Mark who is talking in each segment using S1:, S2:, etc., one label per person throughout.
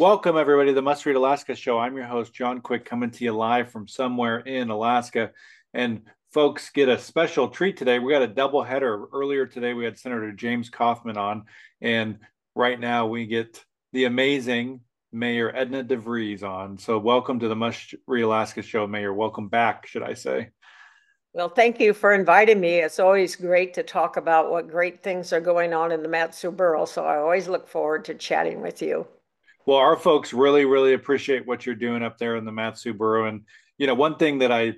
S1: Welcome, everybody, to the Must Read Alaska show. I'm your host, John Quick, coming to you live from somewhere in Alaska. And folks get a special treat today. We got a double header. Earlier today, we had Senator James Kaufman on. And right now, we get the amazing Mayor Edna DeVries on. So, welcome to the Must Read Alaska show, Mayor. Welcome back, should I say.
S2: Well, thank you for inviting me. It's always great to talk about what great things are going on in the Mat-Su Borough. So I always look forward to chatting with you.
S1: Well, our folks really, really appreciate what you're doing up there in the Mat-Su Borough. And, you know, one thing that I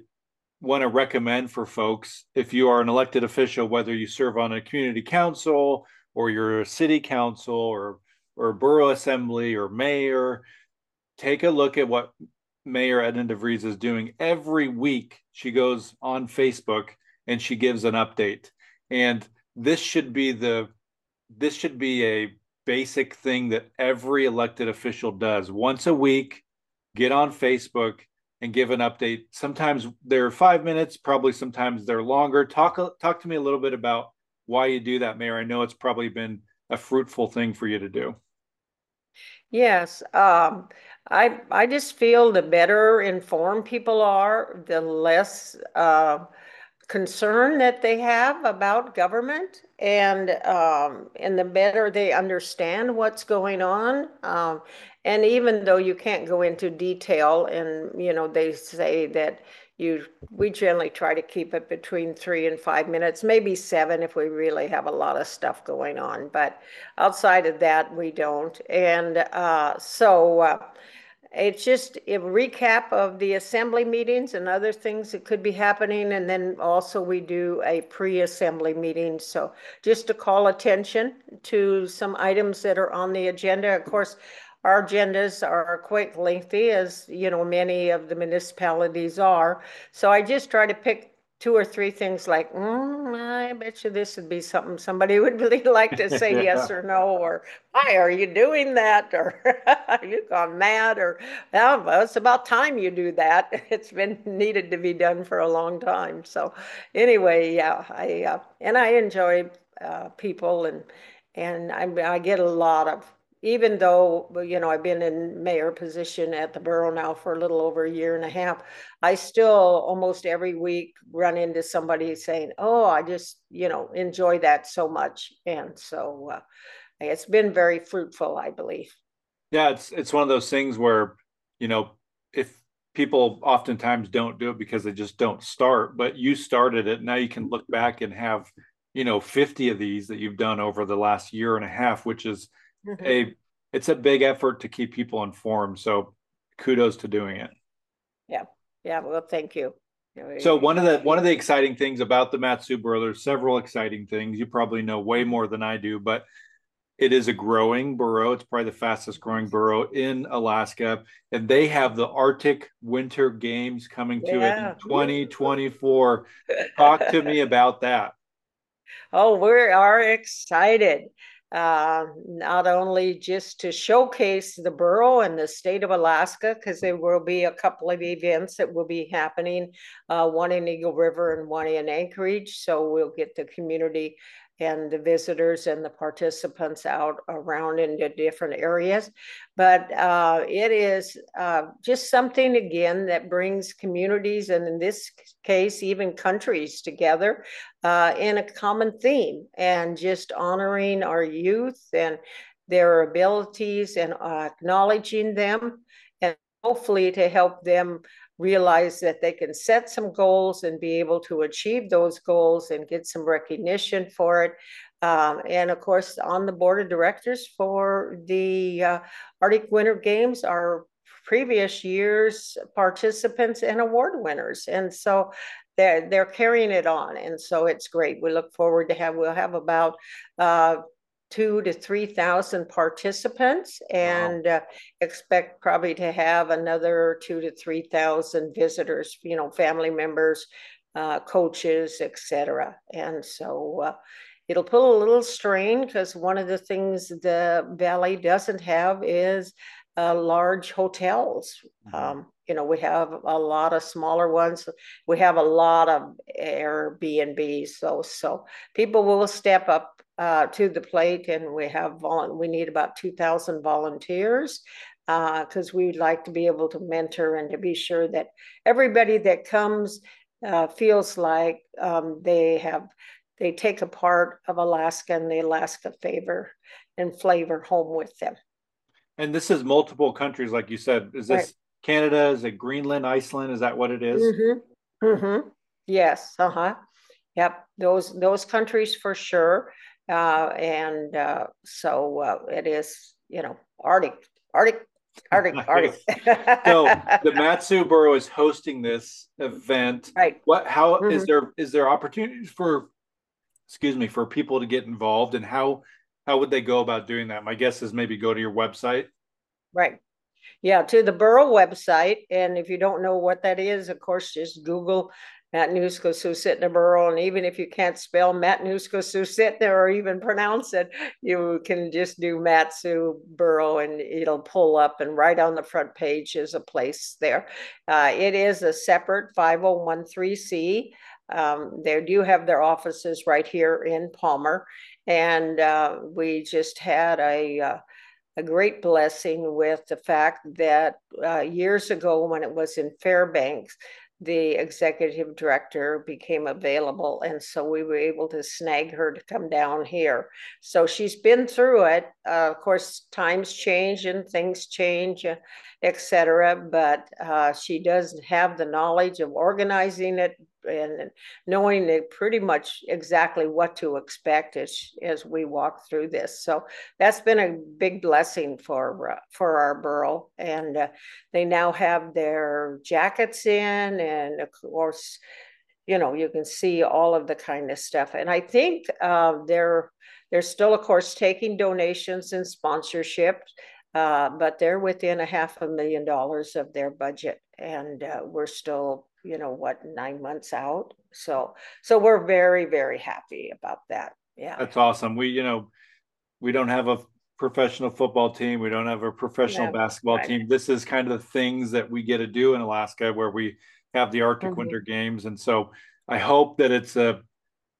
S1: want to recommend for folks, if you are an elected official, whether you serve on a community council or you're a city council or or borough assembly or mayor, take a look at what Mayor Edna DeVries is doing. Every week she goes on Facebook and she gives an update. And this should be the this should be a basic thing that every elected official does. Once a week get on facebook and give an update. Sometimes they're five minutes probably sometimes they're longer. Talk talk to me a little bit about why you do that mayor. I know it's probably been a fruitful thing for you to do.
S2: Yes um, i i just feel the better informed people are the less uh, concern that they have about government and um, and the better they understand what's going on um, and even though you can't go into detail and you know they say that you we generally try to keep it between three and five minutes maybe seven if we really have a lot of stuff going on but outside of that we don't. And uh, so uh, it's just a recap of the assembly meetings and other things that could be happening. And then also we do a pre-assembly meeting. So just to call attention to some items that are on the agenda. Of course, our agendas are quite lengthy as you know many of the municipalities are. So I just try to pick two or three things like, mm, I bet you this would be something somebody would really like to say yeah. yes or no, or why are you doing that? Or you've gone mad? Or well, it's about time you do that. It's been needed to be done for a long time. So anyway, yeah, I uh, and I enjoy uh, people and and I, I get a lot of even though you know I've been in mayor position at the borough now for a little over a year and a half, I still almost every week run into somebody saying, "Oh, I just you know enjoy that so much," and so uh, it's been very fruitful, I believe.
S1: Yeah, it's it's one of those things where you know if people oftentimes don't do it because they just don't start, but you started it. Now you can look back and have you know 50 of these that you've done over the last year and a half, which is. Mm-hmm. a it's a big effort to keep people informed. So kudos to doing it.
S2: Yeah. Yeah. Well, thank you.
S1: So one of the one of the exciting things about the Mat-Su Borough, there's several exciting things. You probably know way more than I do, but it is a growing borough. It's probably the fastest growing borough in Alaska. And they have the Arctic Winter Games coming to yeah. it in 2024. Talk to me about that.
S2: Oh, we are excited uh, not only just to showcase the borough and the state of Alaska, because there will be a couple of events that will be happening, uh, one in Eagle River and one in Anchorage. So we'll get the community and the visitors and the participants out around into different areas. But uh, it is uh, just something, again, that brings communities and in this case, even countries together uh, in a common theme and just honoring our youth and their abilities and acknowledging them and hopefully to help them realize that they can set some goals and be able to achieve those goals and get some recognition for it. Um, and of course, on the board of directors for the uh, Arctic Winter Games are previous years participants and award winners. And so they're, they're carrying it on. And so it's great. We look forward to have, we'll have about uh, two to 3,000 participants and wow. uh, expect probably to have another two to 3,000 visitors, you know, family members, uh, coaches, etc. And so uh, it'll put a little strain because one of the things the Valley doesn't have is uh, large hotels. Mm-hmm. Um, you know, we have a lot of smaller ones. We have a lot of Airbnbs. So, so people will step up uh, to the plate, and we have volu- we need about two thousand volunteers because uh, we would like to be able to mentor and to be sure that everybody that comes uh, feels like um, they have they take a part of Alaska and the Alaska favor and flavor home with them.
S1: And this is multiple countries, like you said. Is this right. Canada? Is it Greenland, Iceland? Is that what it is?
S2: Mm-hmm. Mm-hmm. Yes. Uh huh. Yep. Those those countries for sure. Uh, and uh, so uh, it is, you know, Arctic, Arctic, Arctic, Arctic.
S1: so the Mat-Su Borough is hosting this event.
S2: Right.
S1: What? How mm-hmm. is there? Is there opportunities for, excuse me, for people to get involved, and how how would they go about doing that? My guess is maybe go to your website.
S2: Right. Yeah, to the borough website. And if you don't know what that is, of course, just Google Matanuska Borough. And even if you can't spell Matanuska there or even pronounce it, you can just do Matsu Borough and it'll pull up. And right on the front page is a place there. Uh, it is a separate 5013C. Um, they do have their offices right here in Palmer. And uh, we just had a, uh, a great blessing with the fact that uh, years ago, when it was in Fairbanks, the executive director became available. And so we were able to snag her to come down here. So she's been through it. Uh, of course, times change and things change, uh, etc. But uh, she does have the knowledge of organizing it, and knowing it pretty much exactly what to expect as as we walk through this. So that's been a big blessing for uh, for our borough, and uh, they now have their jackets in, and of course, you know you can see all of the kind of stuff. And I think uh, they're they're still, of course, taking donations and sponsorships. Uh, but they're within a half a million dollars of their budget, and uh, we're still you know what nine months out? So so we're very very happy about that. Yeah.
S1: That's awesome. We you know we don't have a professional football team. We don't have a professional yeah, basketball right. team. This is kind of the things that we get to do in alaska where we have the arctic mm-hmm. winter games. And so i hope that it's a,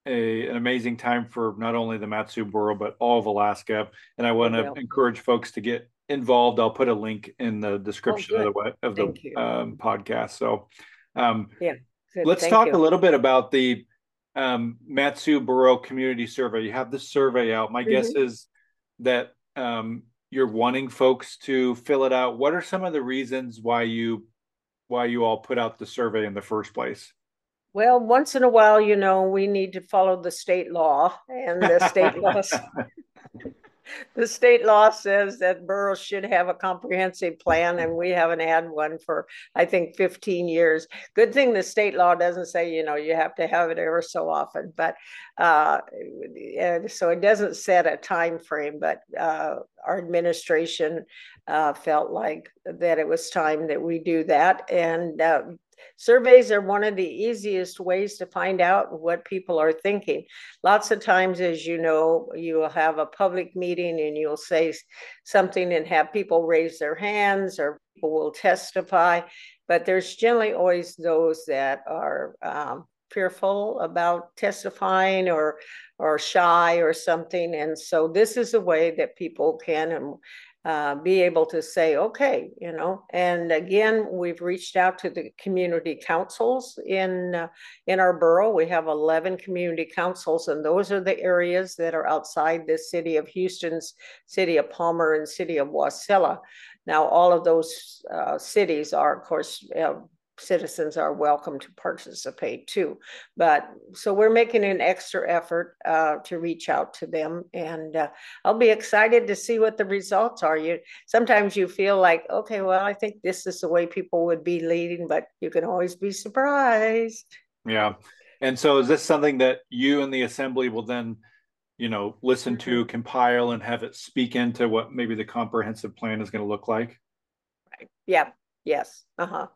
S1: a an amazing time for not only the Mat-Su borough but all of alaska. And i want to encourage folks to get involved i'll put a link in the description oh, of the of the um, podcast so um,
S2: yeah.
S1: Good. Let's Thank talk you. a little bit about the um, Mat-Su Borough Community Survey. You have this survey out. My mm-hmm. guess is that um, you're wanting folks to fill it out. What are some of the reasons why you why you all put out the survey in the first place?
S2: Well, once in a while, you know, we need to follow the state law, and the state laws the state law says that boroughs should have a comprehensive plan, and we haven't had one for I think 15 years. Good thing the state law doesn't say you know you have to have it ever so often, but uh, so it doesn't set a time frame. But uh, our administration uh, felt like that it was time that we do that, and uh, surveys are one of the easiest ways to find out what people are thinking. Lots of times, as you know, you will have a public meeting and you'll say something and have people raise their hands or people will testify. But there's generally always those that are um, fearful about testifying or or shy or something and so this is a way that people can uh, be able to say, okay, you know. And again, we've reached out to the community councils in uh, in our borough. We have 11 community councils, and those are the areas that are outside the city of Houston's, city of Palmer, and city of Wasilla. Now, all of those uh, cities are, of course, uh, citizens are welcome to participate too. But so we're making an extra effort uh, to reach out to them, and uh, I'll be excited to see what the results are. You sometimes you feel like, okay, well, I think this is the way people would be leading, but you can always be surprised.
S1: Yeah, and so is this something that you and the assembly will then? you know, listen mm-hmm. to, compile, and have it speak into what maybe the comprehensive plan is going to look like.
S2: Right. Yeah. Yes. Uh huh.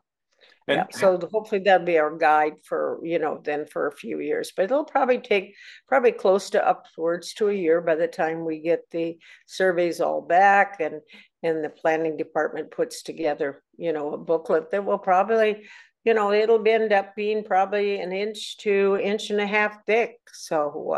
S2: And yeah, so hopefully that'll be our guide for you know then for a few years but it'll probably take probably close to upwards to a year by the time we get the surveys all back and and the planning department puts together you know a booklet that will probably you know it'll end up being probably an inch to inch and a half thick. So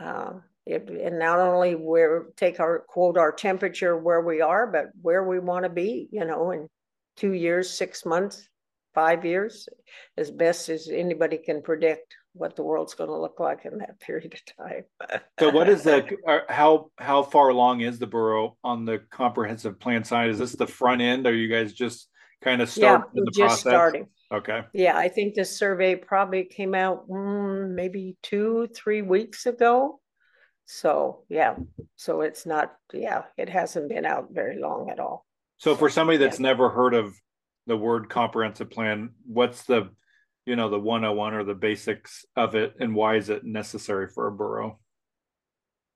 S2: uh, uh, it, and not only where take our quote our temperature where we are but where we want to be you know in two years six months five years as best as anybody can predict what the world's going to look like in that period of time.
S1: so what is the how how far along is the borough on the comprehensive plan side? Is this the front end? Are you guys just kind of starting yeah, the just process? starting. Okay.
S2: Yeah, I think this survey probably came out mm, maybe two, three weeks ago. So yeah, so it's not yeah, it hasn't been out very long at all.
S1: So for somebody that's yeah. never heard of the word comprehensive plan, what's the, you know, the 101 or the basics of it and why is it necessary for a borough?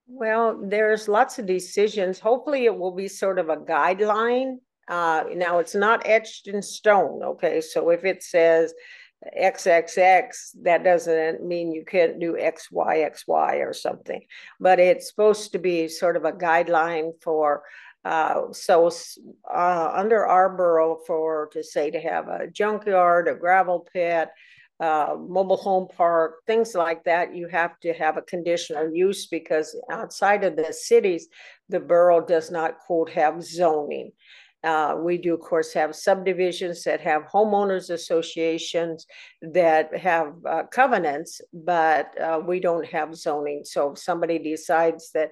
S2: Well, there's lots of decisions. Hopefully it will be sort of a guideline. Uh, now it's not etched in stone. Okay. So if it says XXX, that doesn't mean you can't do XYXY or something, but it's supposed to be sort of a guideline for uh, so uh, under our borough for to say to have a junkyard, a gravel pit, uh, mobile home park, things like that, you have to have a conditional use because outside of the cities, the borough does not quote have zoning. Uh, we do, of course, have subdivisions that have homeowners associations that have uh, covenants, but uh, we don't have zoning. So if somebody decides that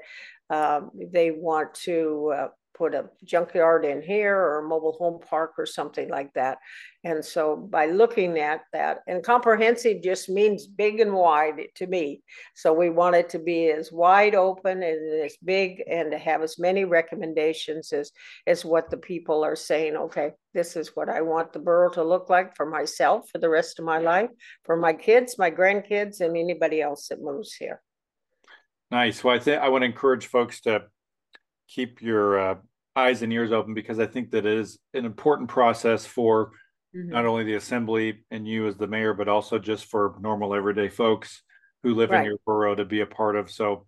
S2: um, they want to uh, put a junkyard in here or a mobile home park or something like that. And so by looking at that, and comprehensive just means big and wide to me. So we want it to be as wide open and as big and to have as many recommendations as, as what the people are saying, okay, this is what I want the borough to look like for myself for the rest of my life, for my kids, my grandkids, and anybody else that moves here.
S1: Nice. Well, I think I want to encourage folks to keep your uh, eyes and ears open because I think that it is an important process for mm-hmm. not only the assembly and you as the mayor, but also just for normal everyday folks who live right. in your borough to be a part of. So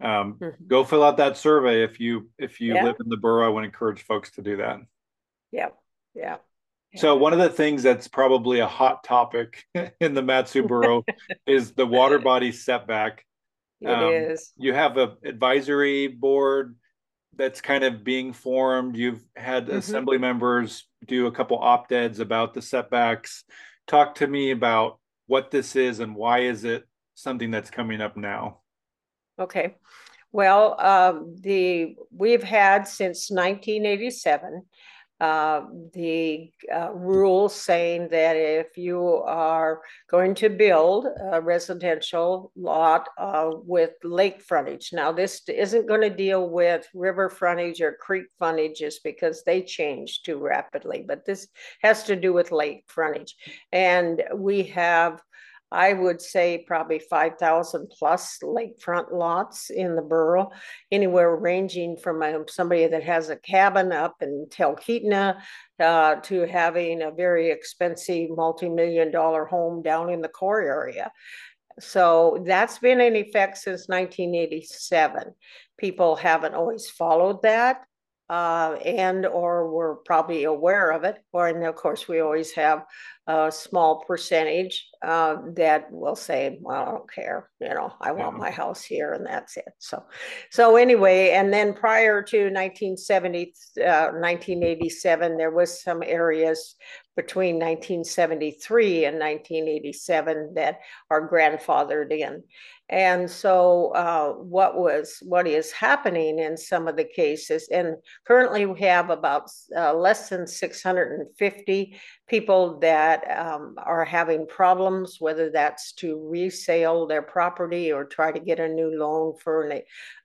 S1: um, mm-hmm. go fill out that survey if you if you yeah. live in the borough. I would encourage folks to do that.
S2: Yeah, yeah.
S1: So one of the things that's probably a hot topic in the Mat-Su borough is the water body setback.
S2: It um, is.
S1: You have a advisory board that's kind of being formed. You've had mm-hmm. assembly members do a couple op-eds about the setbacks. Talk to me about what this is and why is it something that's coming up now?
S2: Okay. Well, um, the we've had since 1987 uh, the uh, rule saying that if you are going to build a residential lot uh, with lake frontage, now this isn't going to deal with river frontage or creek frontages because they change too rapidly, but this has to do with lake frontage. And we have I would say probably 5,000 plus lakefront lots in the borough, anywhere ranging from um, somebody that has a cabin up in Talkeetna uh, to having a very expensive multi-million dollar home down in the core area. So that's been in effect since 1987. People haven't always followed that uh, and or were probably aware of it. Or and of course, we always have a small percentage uh, that will say, "Well, I don't care. You know, I want yeah. my house here, and that's it." So, so anyway, and then prior to 1970, uh, 1987, there was some areas between 1973 and 1987 that are grandfathered in. And so, uh, what was what is happening in some of the cases, and currently we have about uh, less than 650 people that um, are having problems, whether that's to resale their property or try to get a new loan for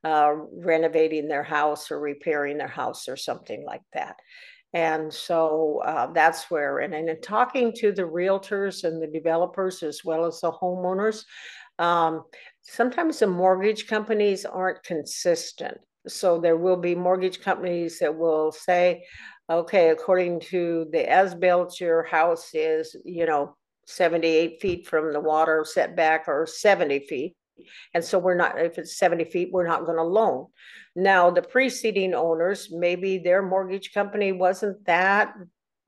S2: uh, renovating their house or repairing their house or something like that. And so uh, that's where, and, and in talking to the realtors and the developers as well as the homeowners, um, sometimes the mortgage companies aren't consistent. So there will be mortgage companies that will say, okay, according to the as-built, your house is, you know, 78 feet from the water setback or 70 feet. And so we're not, if it's 70 feet, we're not going to loan. Now, the preceding owners, maybe their mortgage company wasn't that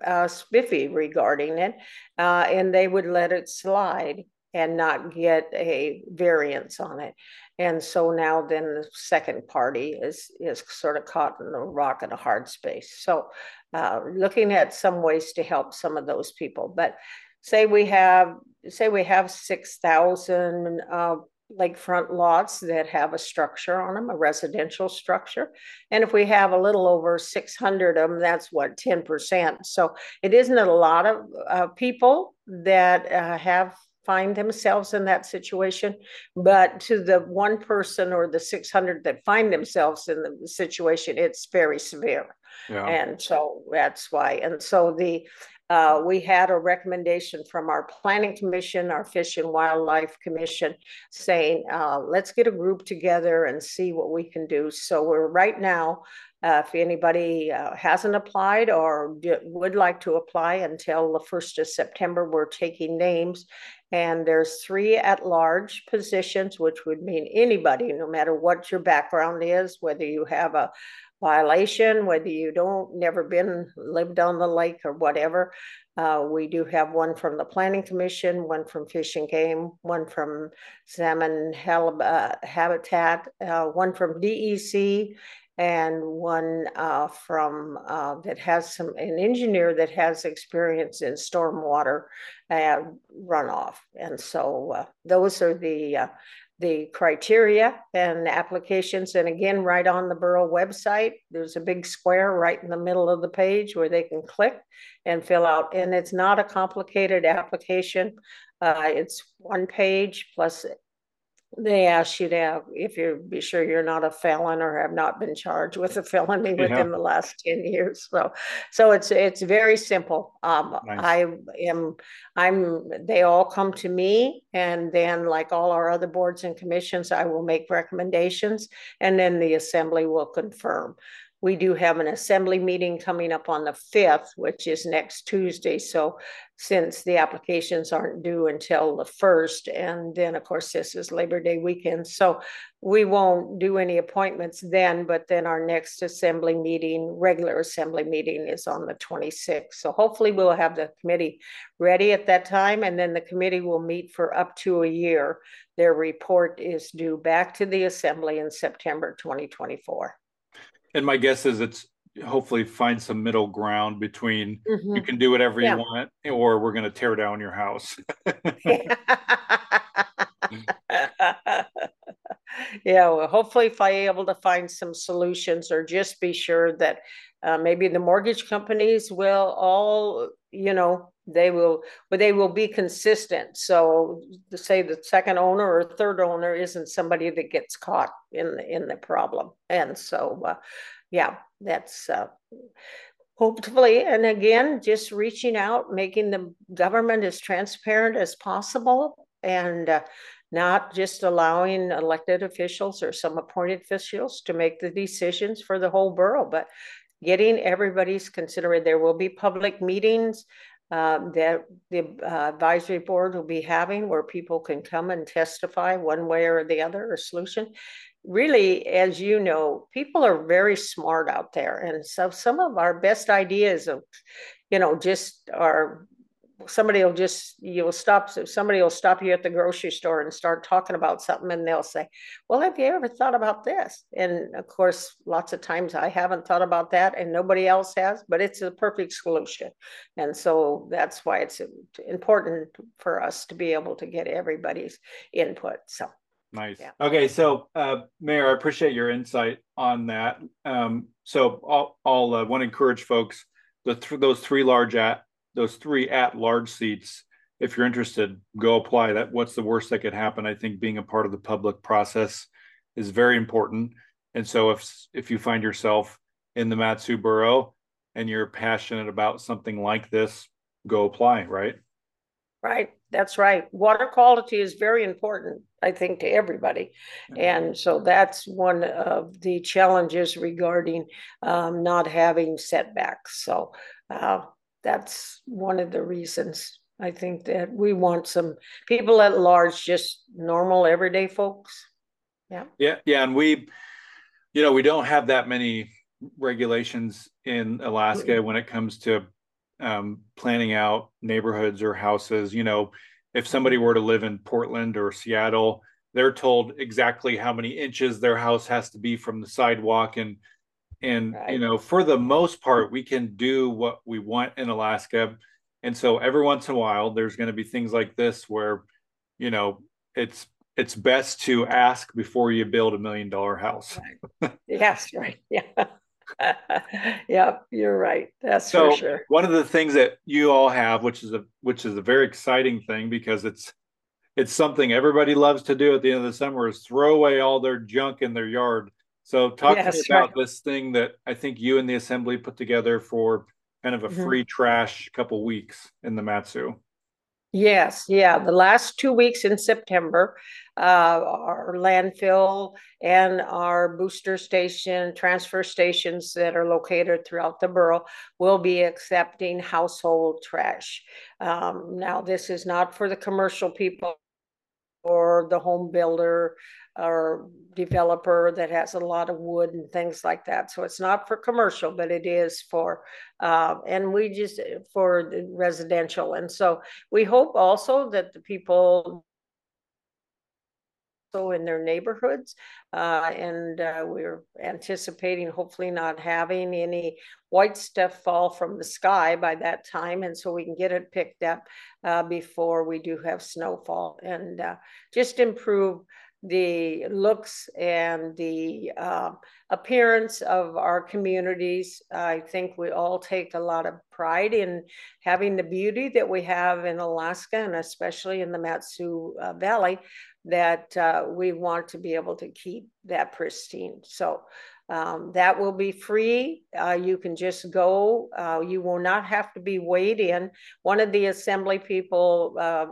S2: uh, spiffy regarding it, uh, and they would let it slide and not get a variance on it. And so now then the second party is is sort of caught in a rock and a hard space. So uh, looking at some ways to help some of those people. But say we have say we have six thousand uh, lakefront lots that have a structure on them, a residential structure. And if we have a little over 600 of them, that's what, 10%. So it isn't a lot of uh, people that uh, have find themselves in that situation but to the one person or the 600 that find themselves in the situation it's very severe yeah. and so that's why and so the uh, we had a recommendation from our planning commission, our fish and wildlife commission, saying, uh, let's get a group together and see what we can do. So we're right now, uh, if anybody uh, hasn't applied or would like to apply until the 1st of September, we're taking names. And there's three at large positions, which would mean anybody, no matter what your background is, whether you have a violation, whether you don't never been lived on the lake or whatever. Uh, we do have one from the Planning Commission, one from Fish and Game, one from Salmon uh, Habitat, uh, one from DEC, and one uh, from uh, that has some an engineer that has experience in stormwater uh, runoff, and so those are the the criteria and applications. And again, right on the borough website, there's a big square right in the middle of the page where they can click and fill out. And it's not a complicated application. Uh, it's one page plus they ask you to have, if you be sure you're not a felon or have not been charged with a felony within the last 10 years. So, so it's, it's very simple. Um, nice. I am, I'm, they all come to me and then like all our other boards and commissions, I will make recommendations and then the assembly will confirm we do have an assembly meeting coming up on the 5th, which is next Tuesday. So since the applications aren't due until the 1st, and then of course this is Labor Day weekend. So we won't do any appointments then, but then our next assembly meeting, regular assembly meeting is on the 26th. So hopefully we'll have the committee ready at that time and then the committee will meet for up to a year. Their report is due back to the assembly in September 2024
S1: and my guess is it's hopefully find some middle ground between mm-hmm. you can do whatever yeah. you want or we're going to tear down your house
S2: yeah well hopefully if i able to find some solutions or just be sure that uh, maybe the mortgage companies will all you know they will but they will be consistent. So to say the second owner or third owner isn't somebody that gets caught in the, in the problem. And so uh, yeah that's uh, hopefully and again just reaching out making the government as transparent as possible and uh, not just allowing elected officials or some appointed officials to make the decisions for the whole borough but getting everybody's considered there will be public meetings um, that the uh, advisory board will be having where people can come and testify one way or the other or solution. Really, as you know, people are very smart out there. And so some of our best ideas of, you know, just are somebody will just you'll stop somebody will stop you at the grocery store and start talking about something and they'll say well have you ever thought about this and of course lots of times i haven't thought about that and nobody else has but it's a perfect solution and so that's why it's important for us to be able to get everybody's input so
S1: Nice. Yeah. Okay, so uh, Mayor, I appreciate your insight on that. Um, so I'll, I'll uh, want to encourage folks the th- those three large at those three at large seats if you're interested go apply that what's the worst that could happen i think being a part of the public process is very important and so if if you find yourself in the mat-su borough and you're passionate about something like this, go apply, right?
S2: Right. That's right. Water quality is very important, I think, to everybody. And so that's one of the challenges regarding um, not having setbacks. So uh, that's one of the reasons I think that we want some people at large, just normal, everyday folks. Yeah.
S1: Yeah. Yeah. And we, you know, we don't have that many regulations in Alaska mm-hmm. when it comes to um, planning out neighborhoods or houses. You know, if somebody were to live in Portland or Seattle, they're told exactly how many inches their house has to be from the sidewalk and and right. you know for the most part we can do what we want in alaska and so every once in a while there's going to be things like this where you know it's it's best to ask before you build a million dollar house
S2: right. yes right yeah yep, you're right. That's so for sure.
S1: One of the things that you all have, which is a which is a very exciting thing because it's it's something everybody loves to do at the end of the summer is throw away all their junk in their yard. So talk yes, to me about right. this thing that I think you and the assembly put together for kind of a mm-hmm. free trash couple weeks in the Mat-Su.
S2: Yes, yeah. The last two weeks in September, uh, our landfill and our booster station, transfer stations that are located throughout the borough will be accepting household trash. Um, now, this is not for the commercial people or the home builder or developer that has a lot of wood and things like that. So it's not for commercial, but it is for, uh, and we just for residential. And so we hope also that the people in their neighborhoods. Uh, and uh, we're anticipating hopefully not having any white stuff fall from the sky by that time. And so we can get it picked up uh, before we do have snowfall and uh, just improve the looks and the uh, appearance of our communities. I think we all take a lot of pride in having the beauty that we have in Alaska and especially in the Mat-Su uh, Valley that uh, we want to be able to keep that pristine. So um, that will be free. Uh, you can just go. Uh, you will not have to be weighed in. One of the assembly people uh,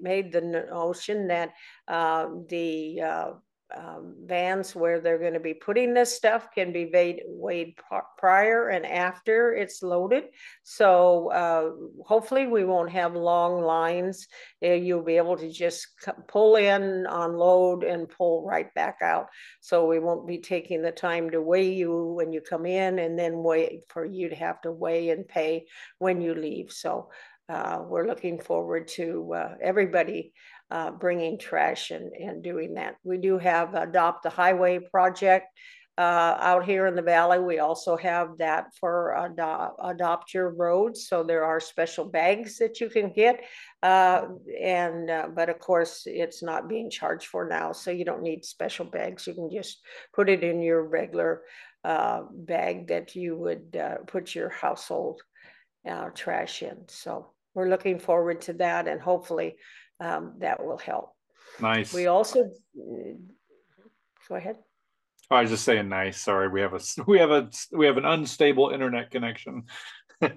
S2: made the notion that uh, the uh, um, vans where they're going to be putting this stuff can be weighed, weighed prior and after it's loaded. So uh, hopefully we won't have long lines. Uh, you'll be able to just pull in, unload, and pull right back out. So we won't be taking the time to weigh you when you come in and then wait for you to have to weigh and pay when you leave. So uh, we're looking forward to uh, everybody uh, bringing trash and, and doing that. We do have Adopt the Highway project uh, out here in the valley. We also have that for adopt, your roads. So there are special bags that you can get. Uh, and uh, but of course it's not being charged for now. So you don't need special bags. You can just put it in your regular uh, bag that you would uh, put your household trash in. So we're looking forward to that and hopefully um, that will help.
S1: Nice.
S2: We also go ahead.
S1: Oh, I was just saying nice. Sorry, we have a we have a we have an unstable internet connection.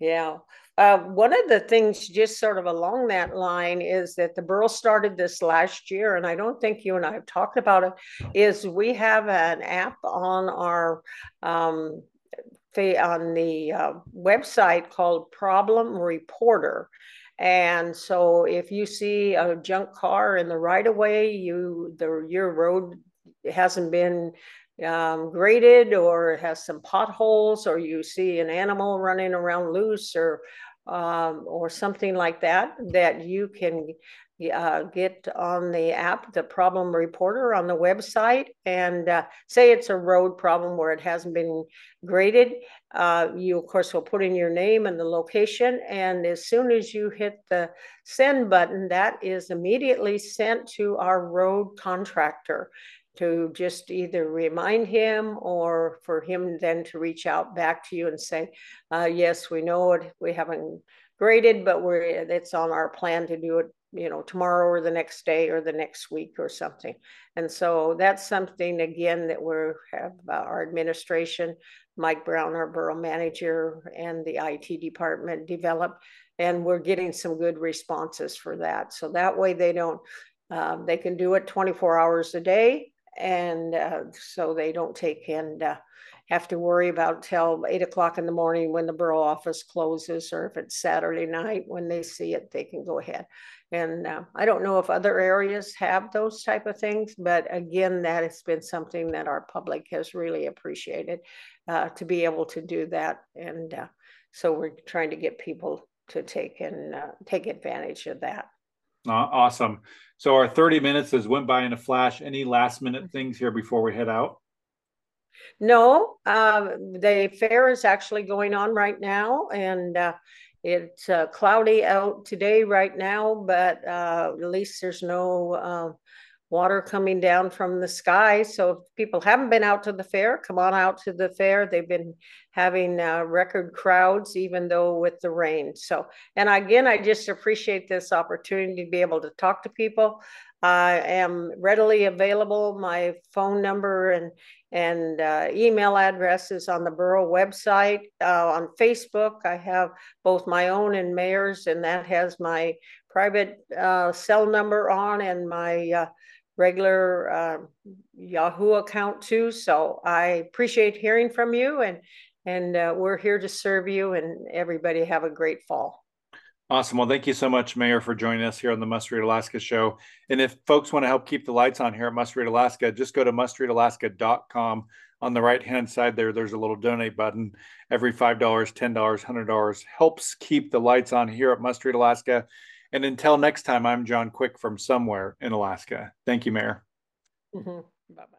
S2: yeah. Uh, one of the things, just sort of along that line, is that the borough started this last year, and I don't think you and I have talked about it. Is we have an app on our um, on the uh, website called Problem Reporter. And so if you see a junk car in the right of way, you the your road hasn't been um, graded or has some potholes, or you see an animal running around loose or um, or something like that, that you can uh, get on the app, the problem reporter on the website, and uh, say it's a road problem where it hasn't been graded. Uh, you, of course, will put in your name and the location. And as soon as you hit the send button, that is immediately sent to our road contractor to just either remind him or for him then to reach out back to you and say, uh, yes, we know it. We haven't graded, but we're it's on our plan to do it you know, tomorrow or the next day or the next week or something. And so that's something again that we're have uh, our administration, Mike Brown, our borough manager, and the IT department develop. and we're getting some good responses for that. So that way they don't, uh, they can do it 24 hours a day, and uh, so they don't take in uh, have to worry about till eight o'clock in the morning when the borough office closes, or if it's Saturday night when they see it, they can go ahead. And uh, I don't know if other areas have those type of things, but again, that has been something that our public has really appreciated uh, to be able to do that. And uh, so we're trying to get people to take and uh, take advantage of that.
S1: awesome. So our 30 minutes has went by in a flash. Any last minute things here before we head out?
S2: No, um, the fair is actually going on right now, and uh, it's uh, cloudy out today right now, but uh, at least there's no uh, water coming down from the sky. So if people haven't been out to the fair, come on out to the fair. They've been having uh, record crowds, even though with the rain. So, and again, I just appreciate this opportunity to be able to talk to people. I am readily available. My phone number and and uh, email address is on the borough website. Uh, on Facebook, I have both my own and mayor's, and that has my private uh, cell number on and my uh, regular uh, Yahoo account too. So I appreciate hearing from you, and and uh, we're here to serve you. And everybody have a great fall.
S1: Awesome. Well, thank you so much, Mayor, for joining us here on the Must Read Alaska show. And if folks want to help keep the lights on here at Must Read Alaska, just go to mustreadalaska.com. On the right hand side there, there's a little donate button. Every $5, $10, $100 helps keep the lights on here at Must Read Alaska. And until next time, I'm John Quick from somewhere in Alaska. Thank you, Mayor.
S2: Mm-hmm. Bye bye.